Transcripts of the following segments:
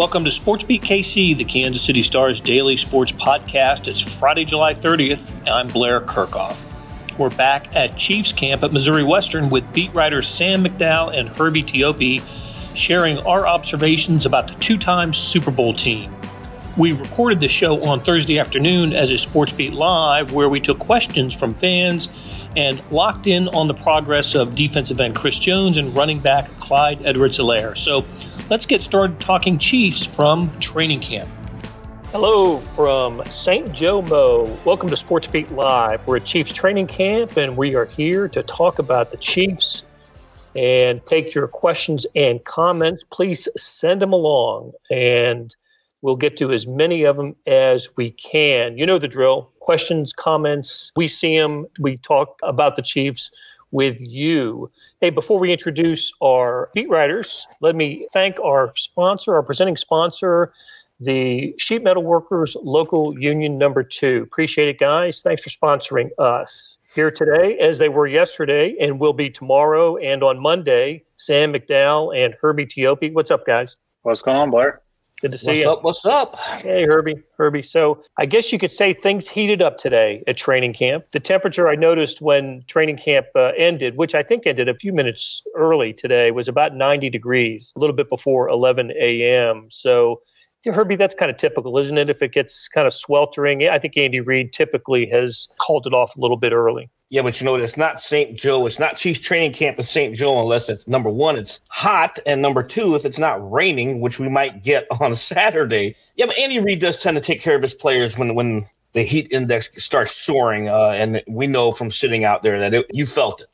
Welcome to Sports Beat KC, the Kansas City Stars daily sports podcast. It's Friday, July 30th. I'm Blair Kerkhoff. We're back at Chiefs camp at Missouri Western with beat writers Sam McDowell and Herbie Teope sharing our observations about the two time Super Bowl team. We recorded the show on Thursday afternoon as a Sports Beat Live, where we took questions from fans and locked in on the progress of defensive end Chris Jones and running back Clyde Edwards Helaire. So let's get started talking Chiefs from training camp. Hello from St. Joe Mo. Welcome to Sports Beat Live. We're at Chiefs training camp and we are here to talk about the Chiefs and take your questions and comments. Please send them along and we'll get to as many of them as we can. You know the drill questions, comments. We see them, we talk about the Chiefs with you. Hey, before we introduce our beat writers, let me thank our sponsor, our presenting sponsor, the Sheet Metal Workers Local Union Number Two. Appreciate it, guys. Thanks for sponsoring us here today, as they were yesterday, and will be tomorrow and on Monday. Sam McDowell and Herbie Teope. What's up, guys? What's going on, Blair? Good to see what's you. What's up? What's up? Hey, Herbie. Herbie. So I guess you could say things heated up today at training camp. The temperature I noticed when training camp uh, ended, which I think ended a few minutes early today, was about 90 degrees, a little bit before 11 a.m. So Herbie, that's kind of typical, isn't it? If it gets kind of sweltering, I think Andy Reid typically has called it off a little bit early. Yeah, but you know, it's not St. Joe. It's not Chiefs training camp at St. Joe unless it's number one, it's hot. And number two, if it's not raining, which we might get on Saturday. Yeah, but Andy Reid does tend to take care of his players when, when the heat index starts soaring. Uh, and we know from sitting out there that it, you felt it.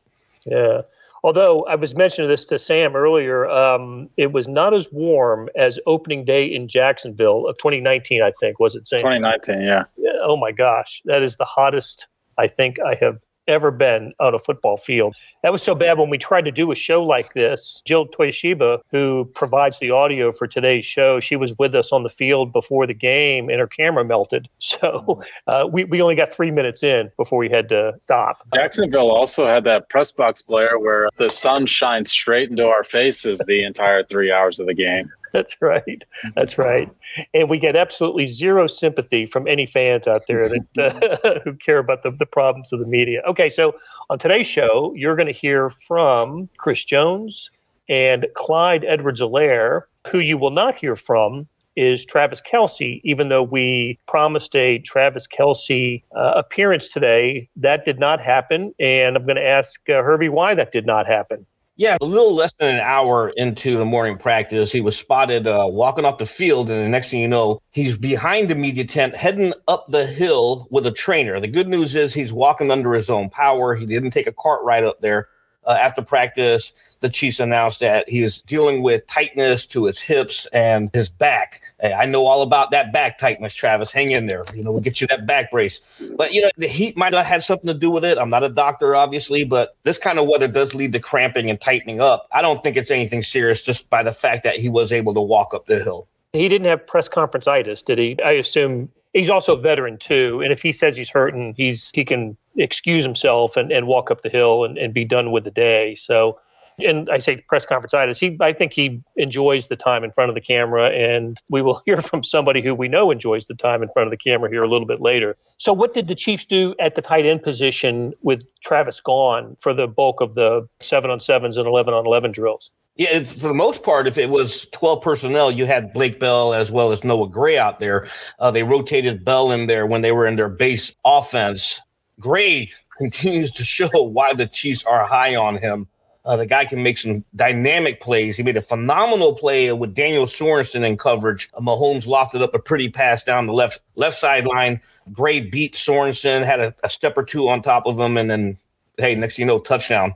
Yeah. Although I was mentioning this to Sam earlier, um, it was not as warm as opening day in Jacksonville of 2019, I think. Was it, Sam? 2019, yeah. yeah. Oh, my gosh. That is the hottest I think I have ever been on a football field. That was so bad when we tried to do a show like this. Jill Toyoshiba, who provides the audio for today's show, she was with us on the field before the game and her camera melted. So uh, we, we only got three minutes in before we had to stop. Jacksonville also had that press box, Blair, where the sun shines straight into our faces the entire three hours of the game. That's right. That's right. And we get absolutely zero sympathy from any fans out there that uh, who care about the, the problems of the media. Okay, so on today's show, you're going to hear from Chris Jones and Clyde Edwards Helaire. Who you will not hear from is Travis Kelce, even though we promised a Travis Kelce uh, appearance today. That did not happen. And I'm going to ask uh, Herbie why that did not happen. Yeah, a little less than an hour into the morning practice, he was spotted uh, walking off the field, and the next thing you know, he's behind the media tent, heading up the hill with a trainer. The good news is he's walking under his own power. He didn't take a cart ride up there uh, after practice, the Chiefs announced that he is dealing with tightness to his hips and his back. Hey, I know all about that back tightness, Travis. Hang in there. You know, we'll get you that back brace. But, you know, the heat might have had something to do with it. I'm not a doctor, obviously, but this kind of weather does lead to cramping and tightening up. I don't think it's anything serious just by the fact that he was able to walk up the hill. He didn't have press conference itis, did he? I assume he's also a veteran too. And if he says he's hurting, he's he can excuse himself and, and walk up the hill and, and be done with the day. So and I say press conference. He, I think he enjoys the time in front of the camera, and we will hear from somebody who we know enjoys the time in front of the camera here a little bit later. So, what did the Chiefs do at the tight end position with Travis gone for the bulk of the seven on sevens and eleven on eleven drills? Yeah, for the most part, if it was 12 personnel, you had Blake Bell as well as Noah Gray out there. Uh, they rotated Bell in there when they were in their base offense. Gray continues to show why the Chiefs are high on him. Uh, the guy can make some dynamic plays. He made a phenomenal play with Daniel Sorensen in coverage. Uh, Mahomes lofted up a pretty pass down the left left sideline. Gray beat Sorensen, had a, a step or two on top of him, and then hey, next thing you know, touchdown.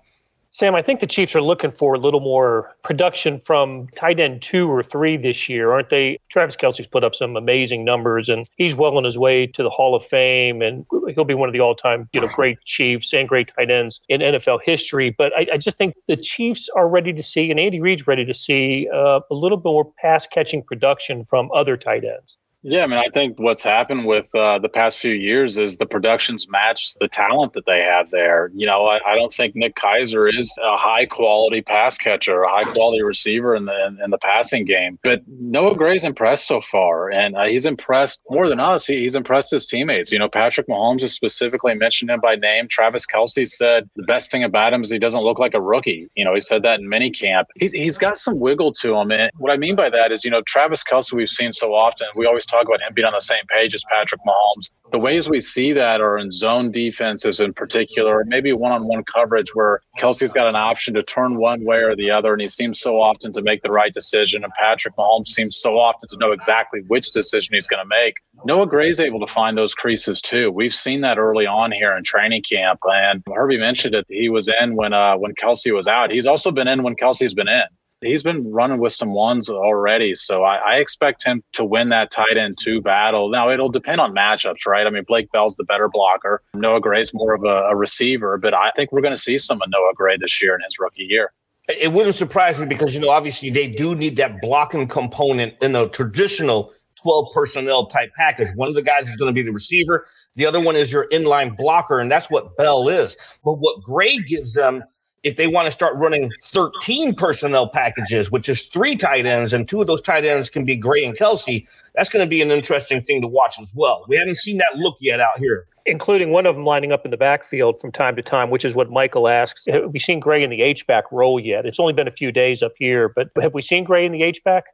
Sam, I think the Chiefs are looking for a little more production from tight end two or three this year, aren't they? Travis Kelce's put up some amazing numbers, and he's well on his way to the Hall of Fame, and he'll be one of the all-time, you know, great Chiefs and great tight ends in NFL history. But I, I just think the Chiefs are ready to see, and Andy Reid's ready to see uh, a little bit more pass-catching production from other tight ends. Yeah, I mean, I think what's happened with uh, the past few years is the productions match the talent that they have there. You know, I, I, don't think Nick Keizer is a high quality pass catcher, a high quality receiver in the in, the passing game. But Noah Gray's impressed so far, and uh, he's impressed more than us. He, he's impressed his teammates. You know, Patrick Mahomes has specifically mentioned him by name. Travis Kelce said the best thing about him is he doesn't look like a rookie. You know, he said that in mini camp. He's, he's got some wiggle to him. And what I mean by that is, you know, Travis Kelce we've seen so often. We always talk about him being on the same page as Patrick Mahomes. The ways we see that are in zone defenses in particular, maybe one on one coverage where Kelce's got an option to turn one way or the other, and he seems so often to make the right decision. And Patrick Mahomes seems so often to know exactly which decision he's going to make. Noah Gray's able to find those creases too. We've seen that early on here in training camp, and Herbie mentioned it. He was in when uh, when Kelce was out. He's also been in when Kelce's been in he's been running with some ones already. So I, I, expect him to win that tight end two battle. Now it'll depend on matchups, right? I mean, Blake Bell's the better blocker. Noah Gray's more of a, a receiver, but I think we're going to see some of Noah Gray this year in his rookie year. It wouldn't surprise me because, you know, obviously they do need that blocking component in a traditional 12 personnel type package. One of the guys is going to be the receiver. The other one is your inline blocker. And that's what Bell is. But what Gray gives them if they want to start running 13 personnel packages, which is three tight ends, and two of those tight ends can be Gray and Kelce, that's going to be an interesting thing to watch as well. We haven't seen that look yet out here. Including one of them lining up in the backfield from time to time, which is what Michael asks. Have we seen Gray in the H-back role yet? It's only been a few days up here, but have we seen Gray in the H-back?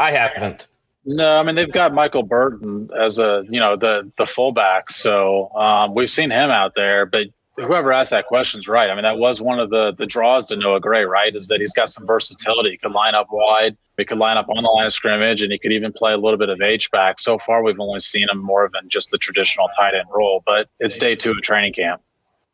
I haven't. No, I mean they've got Michael Burton as a you know the the fullback, so um, we've seen him out there. But whoever asked that question is right. I mean, that was one of the the draws to Noah Gray, right? Is that he's got some versatility. He could line up wide, he could line up on the line of scrimmage, and he could even play a little bit of H back. So far, we've only seen him more than just the traditional tight end role. But it's day two of training camp.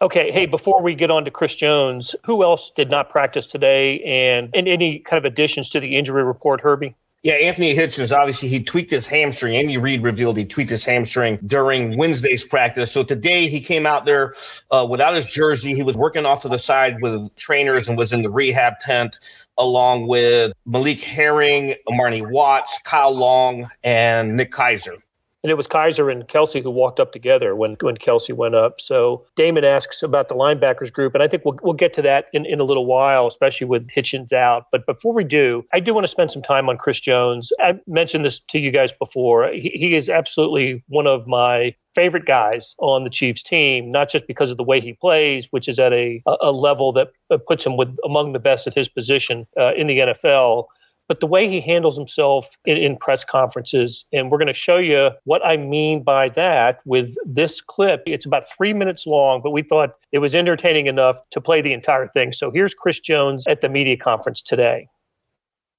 Okay, hey, before we get on to Chris Jones, who else did not practice today, and, and any kind of additions to the injury report, Herbie? Yeah, Anthony Hitchens, obviously, he tweaked his hamstring. Andy Reid revealed he tweaked his hamstring during Wednesday's practice. So today he came out there uh, without his jersey. He was working off to the side with trainers and was in the rehab tent along with Malik Herring, Armani Watts, Kyle Long, and Nick Keizer and it was Keizer and Kelce who walked up together when when Kelce went up. So Damon asks about the linebackers group, and I think we'll we'll get to that in, in a little while, especially with Hitchens out. But before we do, I do want to spend some time on Chris Jones. I mentioned this to you guys before. He, he is absolutely one of my favorite guys on the Chiefs team, not just because of the way he plays, which is at a a level that puts him with among the best at his position uh, in the NFL but the way he handles himself in, in press conferences. And we're going to show you what I mean by that with this clip. It's about three minutes long, but we thought it was entertaining enough to play the entire thing. So here's Chris Jones at the media conference today.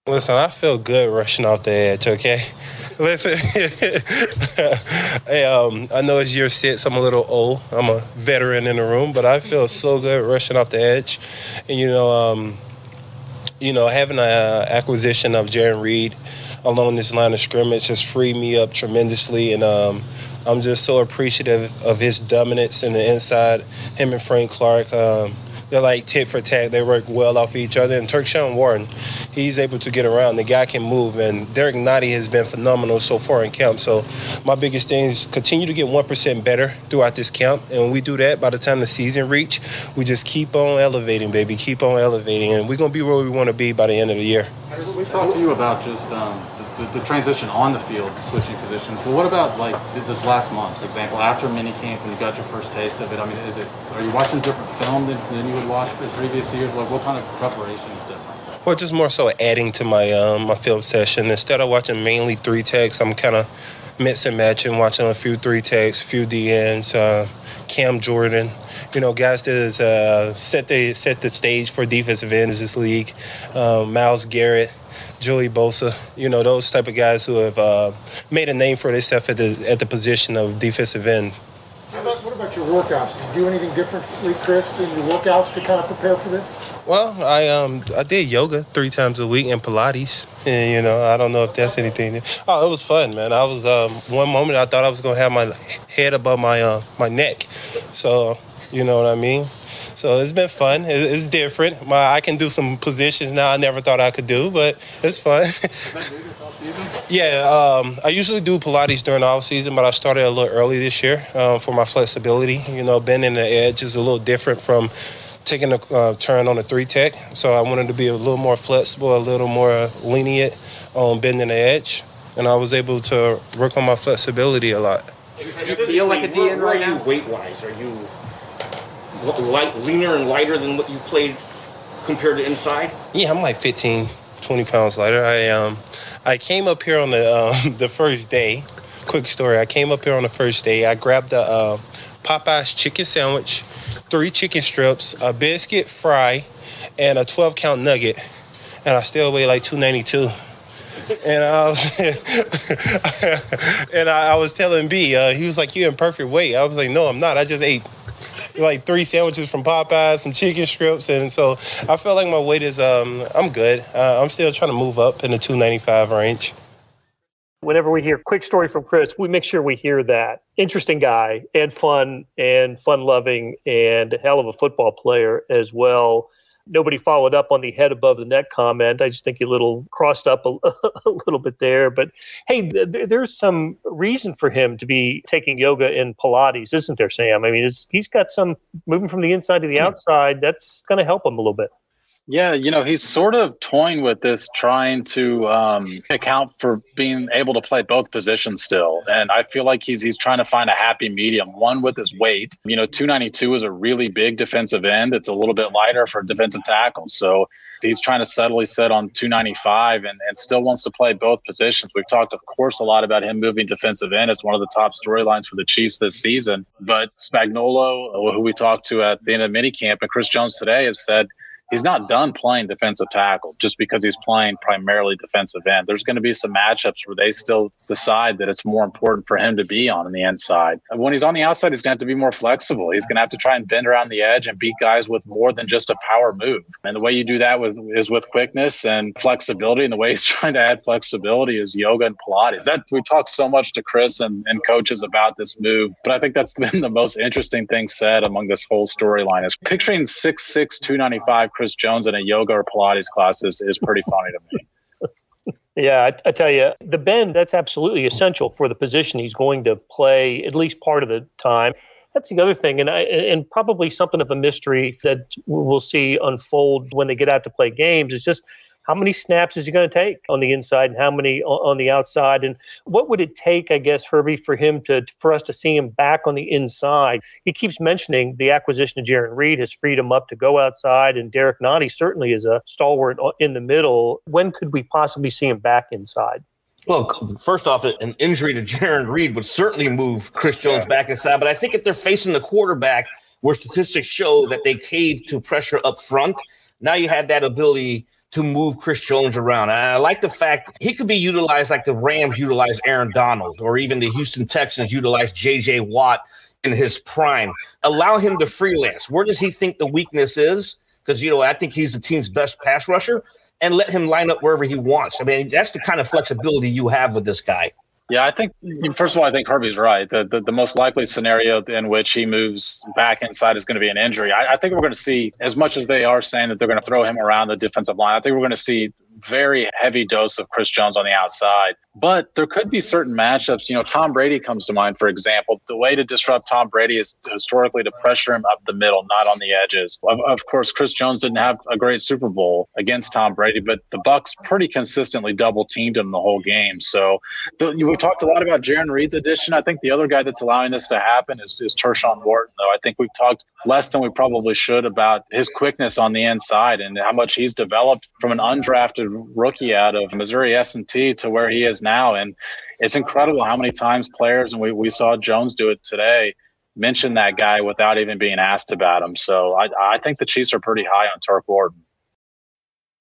Listen, I feel good rushing off the edge, okay? Listen, hey, um, I know it's your six. I'm a little old. I'm a veteran in the room, but I feel so good rushing off the edge. And, you know, um, you know, having an acquisition of Jarran Reed along this line of scrimmage has freed me up tremendously, and um, I'm just so appreciative of his dominance in the inside. Him and Frank Clark. Um, they're like tit for tat. They work well off each other. And Tershawn Wharton, he's able to get around. The guy can move. And Derek Nnadi has been phenomenal so far in camp. So my biggest thing is continue to get 1% better throughout this camp. And when we do that, by the time the season reach, we just keep on elevating, baby. Keep on elevating. And we're going to be where we want to be by the end of the year. We talked to you about just um, the, the, transition on the field, switching positions. But what about like this last month, for example, after minicamp when you got your first taste of it? I mean, is it are you watching different film than, than you would watch in previous years? Like, what kind of preparation is different? Well, just more so adding to my um, my film session. Instead of watching mainly three techs, I'm kind of mix and matching, watching a few three techs, few DNs, uh, Cam Jordan, you know, guys that uh, set the set the stage for defensive ends this league. Um, Myles Garrett, Joey Bosa, you know, those type of guys who have uh, made a name for themselves at the at the position of defensive end. What about, what about your workouts? Do you do anything differently, Chris, in your workouts to kind of prepare for this? Well, I um I did yoga three times a week and Pilates, and you know I don't know if that's anything. Oh, it was fun, man. I was um one moment I thought I was gonna have my head above my uh my neck, so You know what I mean? So it's been fun. It's different. My, I can do some positions now I never thought I could do, but it's fun. yeah, um, I usually do Pilates during off season, but I started a little early this year um, for my flexibility. You know, bending the edge is a little different from taking a uh, turn on a three tech. So I wanted to be a little more flexible, a little more lenient on bending the edge, and I was able to work on my flexibility a lot. Do you feel like a DN right now? Weight wise, are you light, leaner and lighter than what you played compared to inside? Yeah, I'm like 15, 20 pounds lighter. I um, I came up here on the um, the first day. Quick story. I came up here on the first day. I grabbed a uh, Popeyes chicken sandwich, three chicken strips, a biscuit fry, and a 12 count nugget, and I still weigh like 292 and I was and I, I, was telling B, uh, he was like, "You in perfect weight." I was like, "No, I'm not. I just ate like three sandwiches from Popeyes, some chicken strips, and so I feel like my weight is um I'm good. Uh, I'm still trying to move up in the 295 range. Whenever we hear quick story from Chris, we make sure we hear that. Interesting guy and fun and fun loving and a hell of a football player as well nobody followed up on the head above the neck comment. I just think you little crossed up a, a little bit there. But hey, th- there's some reason for him to be taking yoga in Pilates, isn't there, Sam? I mean, he's got some moving from the inside to the outside. That's going to help him a little bit. Yeah, you know, he's sort of toying with this, trying to um, account for being able to play both positions still. And I feel like he's he's trying to find a happy medium. One with his weight. You know, 292 is a really big defensive end. It's a little bit lighter for defensive tackles. So he's trying to subtly set on 295 and, and still wants to play both positions. We've talked, of course, a lot about him moving defensive end. It's one of the top storylines for the Chiefs this season. But Spagnuolo, who we talked to at the end of minicamp, and Chris Jones today have said – he's not done playing defensive tackle just because he's playing primarily defensive end. There's going to be some matchups where they still decide that it's more important for him to be on the inside. When he's on the outside, he's going to have to be more flexible. He's going to have to try and bend around the edge and beat guys with more than just a power move. And the way you do that with is with quickness and flexibility. And the way he's trying to add flexibility is yoga and Pilates. That we talk so much to Chris and, and coaches about this move, but I think that's been the most interesting thing said among this whole storyline is picturing 6'6", 295 Chris Jones in a yoga or Pilates class is, is pretty funny to me. Yeah, I, I, tell you, the bend, that's absolutely essential for the position he's going to play at least part of the time. That's the other thing, and I, and probably something of a mystery that we'll see unfold when they get out to play games. Is just how many snaps is he going to take on the inside and how many on the outside? And what would it take i guess herbie for him to for us to see him back on the inside? He keeps mentioning the acquisition of Jarran Reed has freed him up to go outside and Derek Nnadi certainly is a stalwart uh, in the middle. When could we possibly see him back inside? Well, first off, an injury to Jarran Reed would certainly move Chris Jones back inside. But I think if they're facing the quarterback, where statistics show that they cave to pressure up front, now you have that ability to move Chris Jones around. And I like the fact he could be utilized like the Rams utilize Aaron Donald or even the Houston Texans utilize JJ Watt in his prime. Allow him to freelance. Where does he think the weakness is? Because, you know, I think he's the team's best pass rusher and let him line up wherever he wants. I mean, that's the kind of flexibility you have with this guy. Yeah, I think first of all, I think Herbie's right. The, the, the most likely scenario in which he moves back inside is going to be an injury. I, I think we're going to see as much as they are saying that they're going to throw him around the defensive line. I think we're going to see very heavy dose of Chris Jones on the outside. But there could be certain matchups. You know, Tom Brady comes to mind, for example. The way to disrupt Tom Brady is historically to pressure him up the middle, not on the edges. Of, of course, Chris Jones didn't have a great Super Bowl against Tom Brady, but the Bucs pretty consistently double teamed him the whole game. So the, we've talked a lot about Jarran Reed's addition. I think the other guy that's allowing this to happen is, is Tershawn Wharton, though. I think we've talked less than we probably should about his quickness on the inside and how much he's developed from an undrafted rookie out of Missouri S&T to where he is now. And it's incredible how many times players, and we, we saw Jones do it today, mention that guy without even being asked about him. So I, I think the Chiefs are pretty high on Turk Wharton.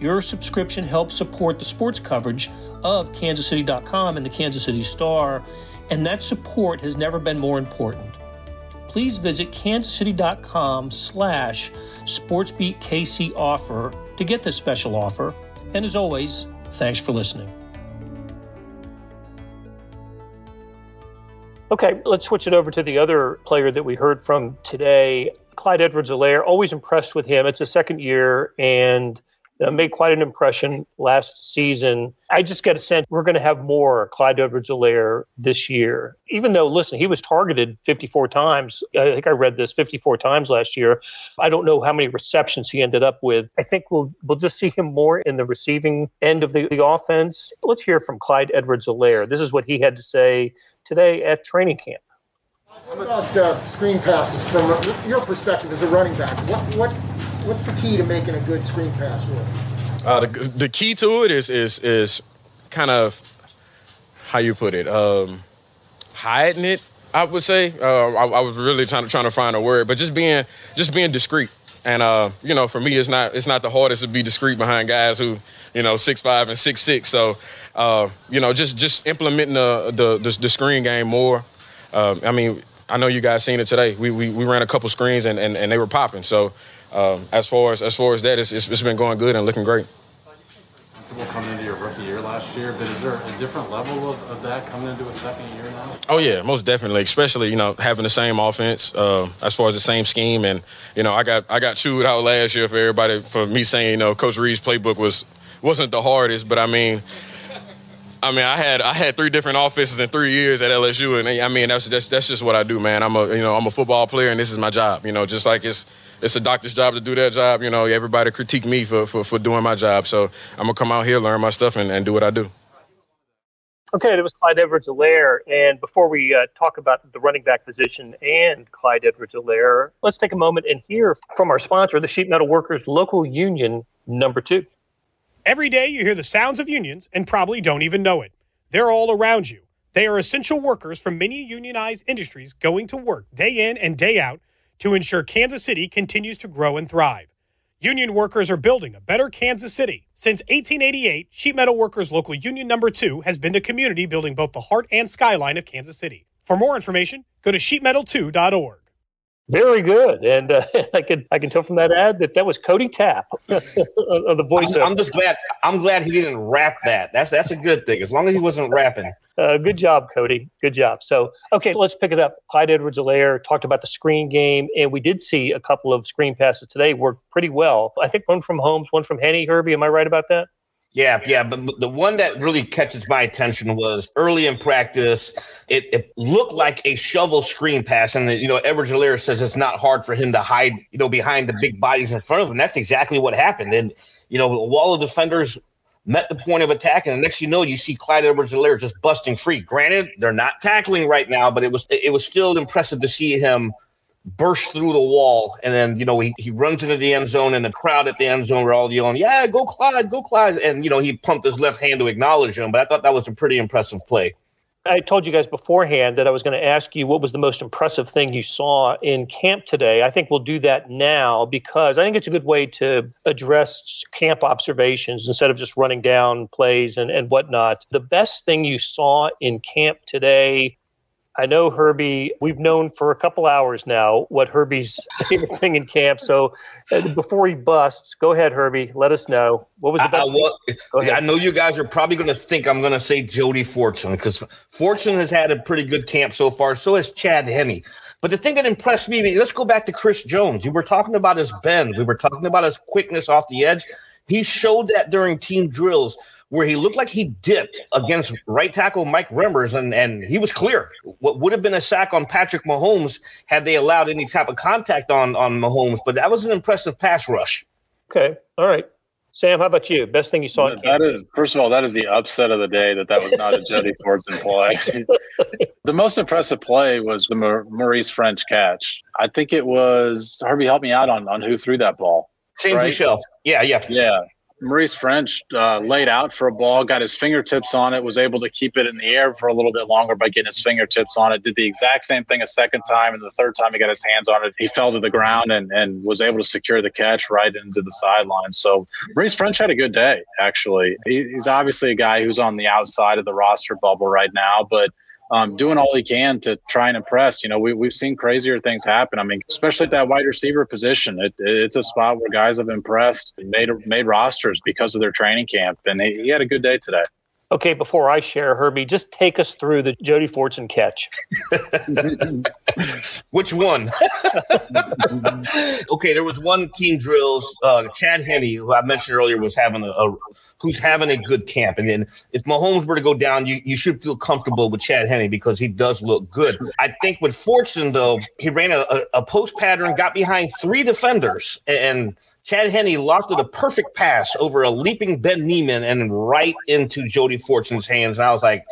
Your subscription helps support the sports coverage of kansascity.com and the Kansas City Star, and that support has never been more important. Please visit kansascity.com slash sportsbeatkc offer to get this special offer. And as always, thanks for listening. Okay, let's switch it over to the other player that we heard from today, Clyde Edwards-Helaire. Always impressed with him. It's his second year, and made quite an impression last season. I just get a sense we're going to have more Clyde Edwards-Helaire this year. Even though, listen, he was targeted 54 times. I think I read this 54 times last year. I don't know how many receptions he ended up with. I think we'll we'll just see him more in the receiving end of the, the offense. Let's hear from Clyde Edwards-Helaire. This is what he had to say today at training camp. What about uh, screen passes from your perspective as a running back? What what what's the key to making a good screen pass work? Uh, the, the key to it is is is kind of how you put it, um, hiding it. I would say uh, I, I, was really trying to trying to find a word, but just being just being discreet. And uh, you know, for me, it's not it's not the hardest to be discreet behind guys who you know six five and six six. So uh, you know, just just implementing the the, the, the screen game more. Um, I mean, I know you guys seen it today. We we, we ran a couple screens and, and, and they were popping. So um, as far as as far as that, it's, it's, it's been going good and looking great. Comfortable coming into your rookie year last year, but is there a different level of, of that coming into a second year now? Oh yeah, most definitely. Especially you know having the same offense, uh, as far as the same scheme, and you know I got I got chewed out last year for everybody for me saying you know Coach Reid's playbook was wasn't the hardest, but I mean. I mean, I had I had three different offenses in three years at LSU, and I mean that's that's that's just what I do, man. I'm a you know I'm a football player, and this is my job. You know, just like it's it's a doctor's job to do that job. You know, everybody critique me for, for, for doing my job. So I'm gonna come out here, learn my stuff, and, and do what I do. Okay, that was Clyde Edwards-Helaire. And before we uh, talk about the running back position and Clyde Edwards-Helaire, let's take a moment and hear from our sponsor, the Sheet Metal Workers Local Union Number Two. Every day you hear the sounds of unions and probably don't even know it. They're all around you. They are essential workers from many unionized industries going to work day in and day out to ensure Kansas City continues to grow and thrive. Union workers are building a better Kansas City. Since 1888, Sheet Metal Workers Local Union Number 2 has been the community building both the heart and skyline of Kansas City. For more information, go to sheetmetal2.org. Very good, and uh, I can I can tell from that ad that that was Cody Tapp of the voice. I'm, I'm, just glad I'm glad he didn't rap that. That's that's a good thing. As long as he wasn't rapping. Uh, good job, Cody. Good job. So okay, let's pick it up. Clyde Edwards-Helaire talked about the screen game, and we did see a couple of screen passes today work pretty well. I think one from Holmes, one from Henne. Herbie, am I right about that? Yeah, yeah, but the one that really catches my attention was early in practice. It, it looked like a shovel screen pass, and you know, Edwards-Helaire says it's not hard for him to hide, you know, behind the big bodies in front of him. That's exactly what happened, and you know, a wall of defenders met the point of attack, and the next you know, you see Clyde Edwards-Helaire just busting free. Granted, they're not tackling right now, but it was it was still impressive to see him burst through the wall, and then you know he, he runs into the end zone, and the crowd at the end zone were all yelling, "Yeah, go Clyde, go Clyde!" And you know he pumped his left hand to acknowledge him. But I thought that was a pretty impressive play. I told you guys beforehand that I was going to ask you what was the most impressive thing you saw in camp today. I think we'll do that now because I think it's a good way to address camp observations instead of just running down plays and, and whatnot. The best thing you saw in camp today I know Herbie, we've known for a couple hours now what Herbie's favorite thing in camp. So uh, before he busts, go ahead, Herbie. Let us know. What was the best? I, well, I know you guys are probably going to think I'm going to say Jody Fortson because Fortson has had a pretty good camp so far. So has Chad Henne. But the thing that impressed me, let's go back to Chris Jones. You were talking about his bend. We were talking about his quickness off the edge. He showed that during team drills where he looked like he dipped against right tackle Mike Remmers, and, and he was clear. What would have been a sack on Patrick Mahomes had they allowed any type of contact on, on Mahomes, but that was an impressive pass rush. Okay. All right. Sam, how about you? Best thing you saw? That is, first of all, that is the upset of the day that that was not a Jody Fortson play. the most impressive play was the Maurice Ffrench catch. I think it was Harvey. Help me out on on who threw that ball. James right? Michel. Yeah, yeah, yeah. Maurice Ffrench uh, laid out for a ball, got his fingertips on it, was able to keep it in the air for a little bit longer by getting his fingertips on it. Did the exact same thing a second time, and the third time he got his hands on it, he fell to the ground and, and was able to secure the catch right into the sideline. So Maurice Ffrench had a good day, actually. He, he's obviously a guy who's on the outside of the roster bubble right now, but – um, doing all he can to try and impress. You know, we, we've seen crazier things happen. I mean, especially at that wide receiver position, it, it's a spot where guys have impressed, made made rosters because of their training camp, and he, he had a good day today. Okay, before I share, Herbie, just take us through the Jody Fortson catch. Which one? okay, there was one team drills. Uh, Chad Henne, who I mentioned earlier, was having a, a who's having a good camp. And then if Mahomes were to go down, you, you should feel comfortable with Chad Henne because he does look good. I think with Fortson, though, he ran a, a, a post pattern, got behind three defenders, and Chad Henne lofted a perfect pass over a leaping Ben Niemann and right into Jody Fortson's hands. And I was like,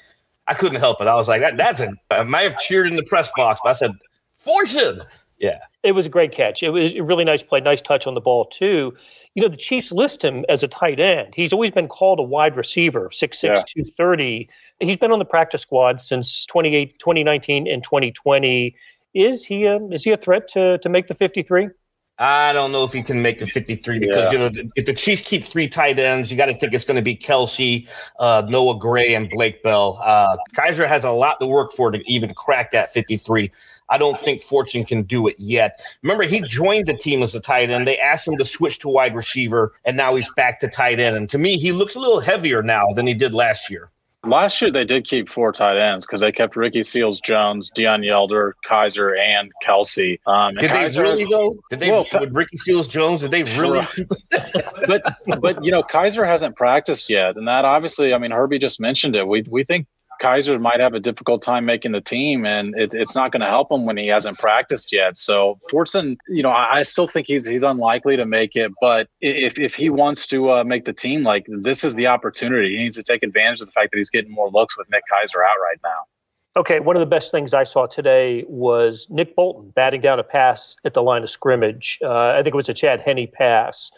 I couldn't help it. I was like, that, that's a, I might have cheered in the press box, but I said, Fortson. Yeah. It was a great catch. It was a really nice play, nice touch on the ball, too you know, the Chiefs list him as a tight end. He's always been called a wide receiver, 6'6, yeah. 230. He's been on the practice squad since 2019 and 2020. Is he a, is he a threat to, to make the 53? I don't know if he can make the 53 because, yeah. you know, if the Chiefs keep three tight ends, you got to think it's going to be Kelce, uh, Noah Gray, and Blake Bell. Uh, Keizer has a lot to work for to even crack that 53. I don't think Fortson can do it yet. Remember, he joined the team as a tight end. They asked him to switch to wide receiver, and now he's back to tight end. And to me, he looks a little heavier now than he did last year. Last year they did keep four tight ends because they kept Ricky Seals Jones, Deon Yelder, Keizer, and Kelce. Um, and did Keizer they really though? Did they well, with Ricky Seals Jones? Did they really? but but you know Keizer hasn't practiced yet, and that obviously, I mean Herbie just mentioned it. We we think Keizer might have a difficult time making the team, and it, it's not going to help him when he hasn't practiced yet. So Fortson, you know, I, I, still think he's he's unlikely to make it, but if if he wants to uh, make the team, like this is the opportunity. He needs to take advantage of the fact that he's getting more looks with Nick Keizer out right now. Okay, one of the best things I saw today was Nick Bolton batting down a pass at the line of scrimmage. Uh, I think it was a Chad Henne pass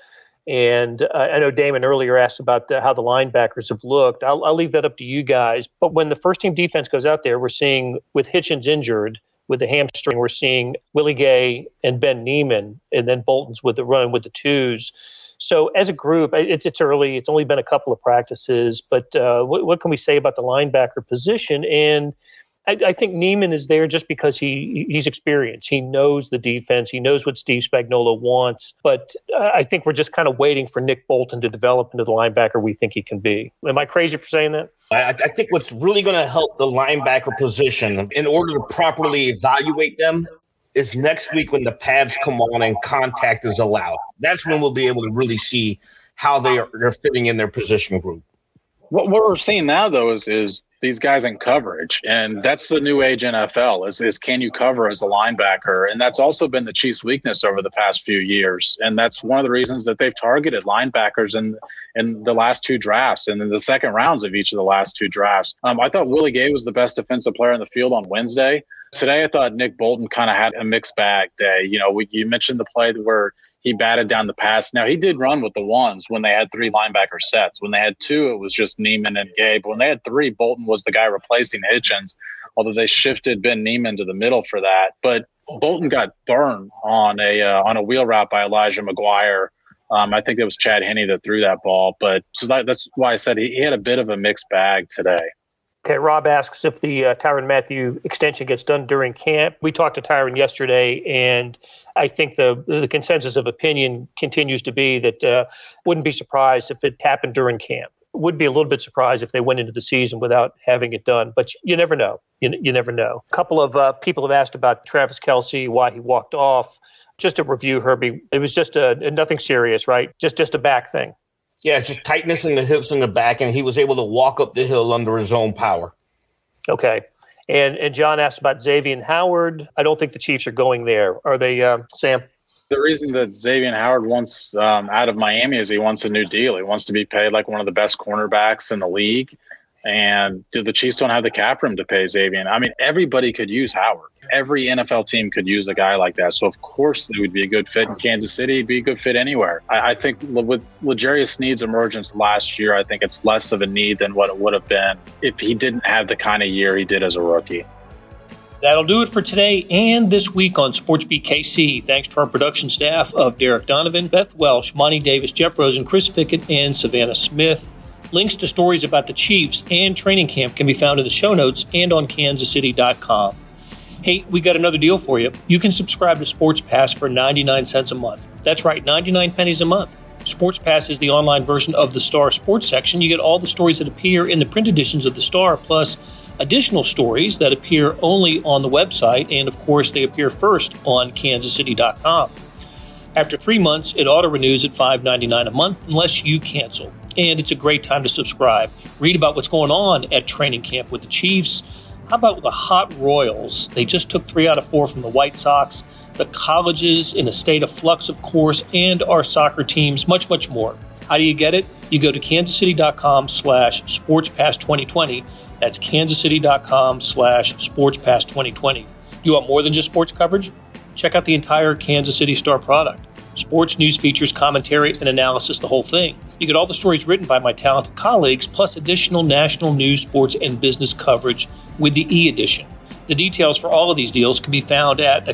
and uh, I know Damon earlier asked about the, how the linebackers have looked. I'll, I'll, leave that up to you guys. But when the first team defense goes out there, we're seeing with Hitchens injured with the hamstring, we're seeing Willie Gay and Ben Niemann, and then Bolton's with the run with the twos. So as a group, it's it's early. It's only been a couple of practices, but uh, what, what can we say about the linebacker position and I, I, think Niemann is there just because he he's experienced. He knows the defense. He knows what Steve Spagnuolo wants. But uh, I think we're just kind of waiting for Nick Bolton to develop into the linebacker we think he can be. Am I crazy for saying that? I, I think what's really going to help the linebacker position in order to properly evaluate them is next week when the pads come on and contact is allowed. That's when we'll be able to really see how they are they're fitting in their position group. What, what we're seeing now, though, is is these guys in coverage, and that's the new age NFL. Is is can you cover as a linebacker? And that's also been the Chiefs' weakness over the past few years, and that's one of the reasons that they've targeted linebackers in in the last two drafts and in the second rounds of each of the last two drafts. Um, I thought Willie Gay was the best defensive player in the field on Wednesday. Today, I thought Nick Bolton kind of had a mixed bag day. You know, we, you mentioned the play where he batted down the pass. Now he did run with the ones when they had three linebacker sets. When they had two, it was just Niemann and Gabe. When they had three, Bolton was the guy replacing Hitchens, although they shifted Ben Niemann to the middle for that. But Bolton got burned on a uh, on a wheel route by Elijah McGuire. Um, I think it was Chad Henne that threw that ball. But so that, that's why I said he, he had a bit of a mixed bag today. Okay, Rob asks if the uh, Tyrann Mathieu extension gets done during camp. We talked to Tyrann yesterday, and I think the the consensus of opinion continues to be that uh, wouldn't be surprised if it happened during camp. Would be a little bit surprised if they went into the season without having it done, but you never know. You, you never know. A couple of uh, people have asked about Travis Kelce, why he walked off. Just to review, Herbie, it was just a nothing serious, right? Just just a back thing. Yeah, it's just tightness in the hips and the back, and he was able to walk up the hill under his own power. Okay. And and John asked about Xavier Howard. I don't think the Chiefs are going there. Are they, uh, Sam? The reason that Xavier Howard wants um, out of Miami is he wants a new deal. He wants to be paid like one of the best cornerbacks in the league. And do the Chiefs don't have the cap room to pay Xavier. I mean, everybody could use Howard. Every NFL team could use a guy like that. So of course it would be a good fit in Kansas City. Be a good fit anywhere. I, I think with L'Jarius Sneed's emergence last year, I think it's less of a need than what it would have been if he didn't have the kind of year he did as a rookie. That'll do it for today and this week on Sports BKC. Thanks to our production staff of Derek Donovan, Beth Welsh, Monty Davis, Jeff Rosen, Chris Fickett, and Savannah Smith. Links to stories about the Chiefs and training camp can be found in the show notes and on kansascity.com. Hey, we got another deal for you. You can subscribe to Sports Pass for 99 cents a month. That's right, 99 pennies a month. Sports Pass is the online version of the Star Sports section. You get all the stories that appear in the print editions of the Star, plus additional stories that appear only on the website, and of course, they appear first on kansascity.com. After three months, it auto renews at $5.99 a month unless you cancel and it's a great time to subscribe. Read about what's going on at training camp with the Chiefs. How about the Hot Royals? They just took three out of four from the White Sox. The colleges in a state of flux, of course, and our soccer teams, much, much more. How do you get it? You go to kansascity.com slash sportspass2020. That's kansascity.com slash sportspass2020. You want more than just sports coverage? Check out the entire Kansas City Star product sports news features, commentary, and analysis, the whole thing. You get all the stories written by my talented colleagues, plus additional national news, sports, and business coverage with the e edition. The details for all of these deals can be found at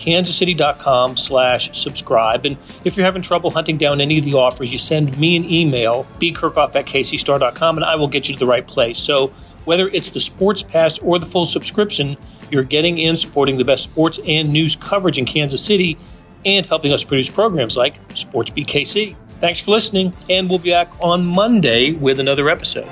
account.kansascity.com slash subscribe. And if you're having trouble hunting down any of the offers, you send me an email, bkerkhoff at kcstar.com, and I will get you to the right place. So whether it's the sports pass or the full subscription, you're getting and supporting the best sports and news coverage in Kansas City and helping us produce programs like Sports BKC. Thanks for listening, and we'll be back on Monday with another episode.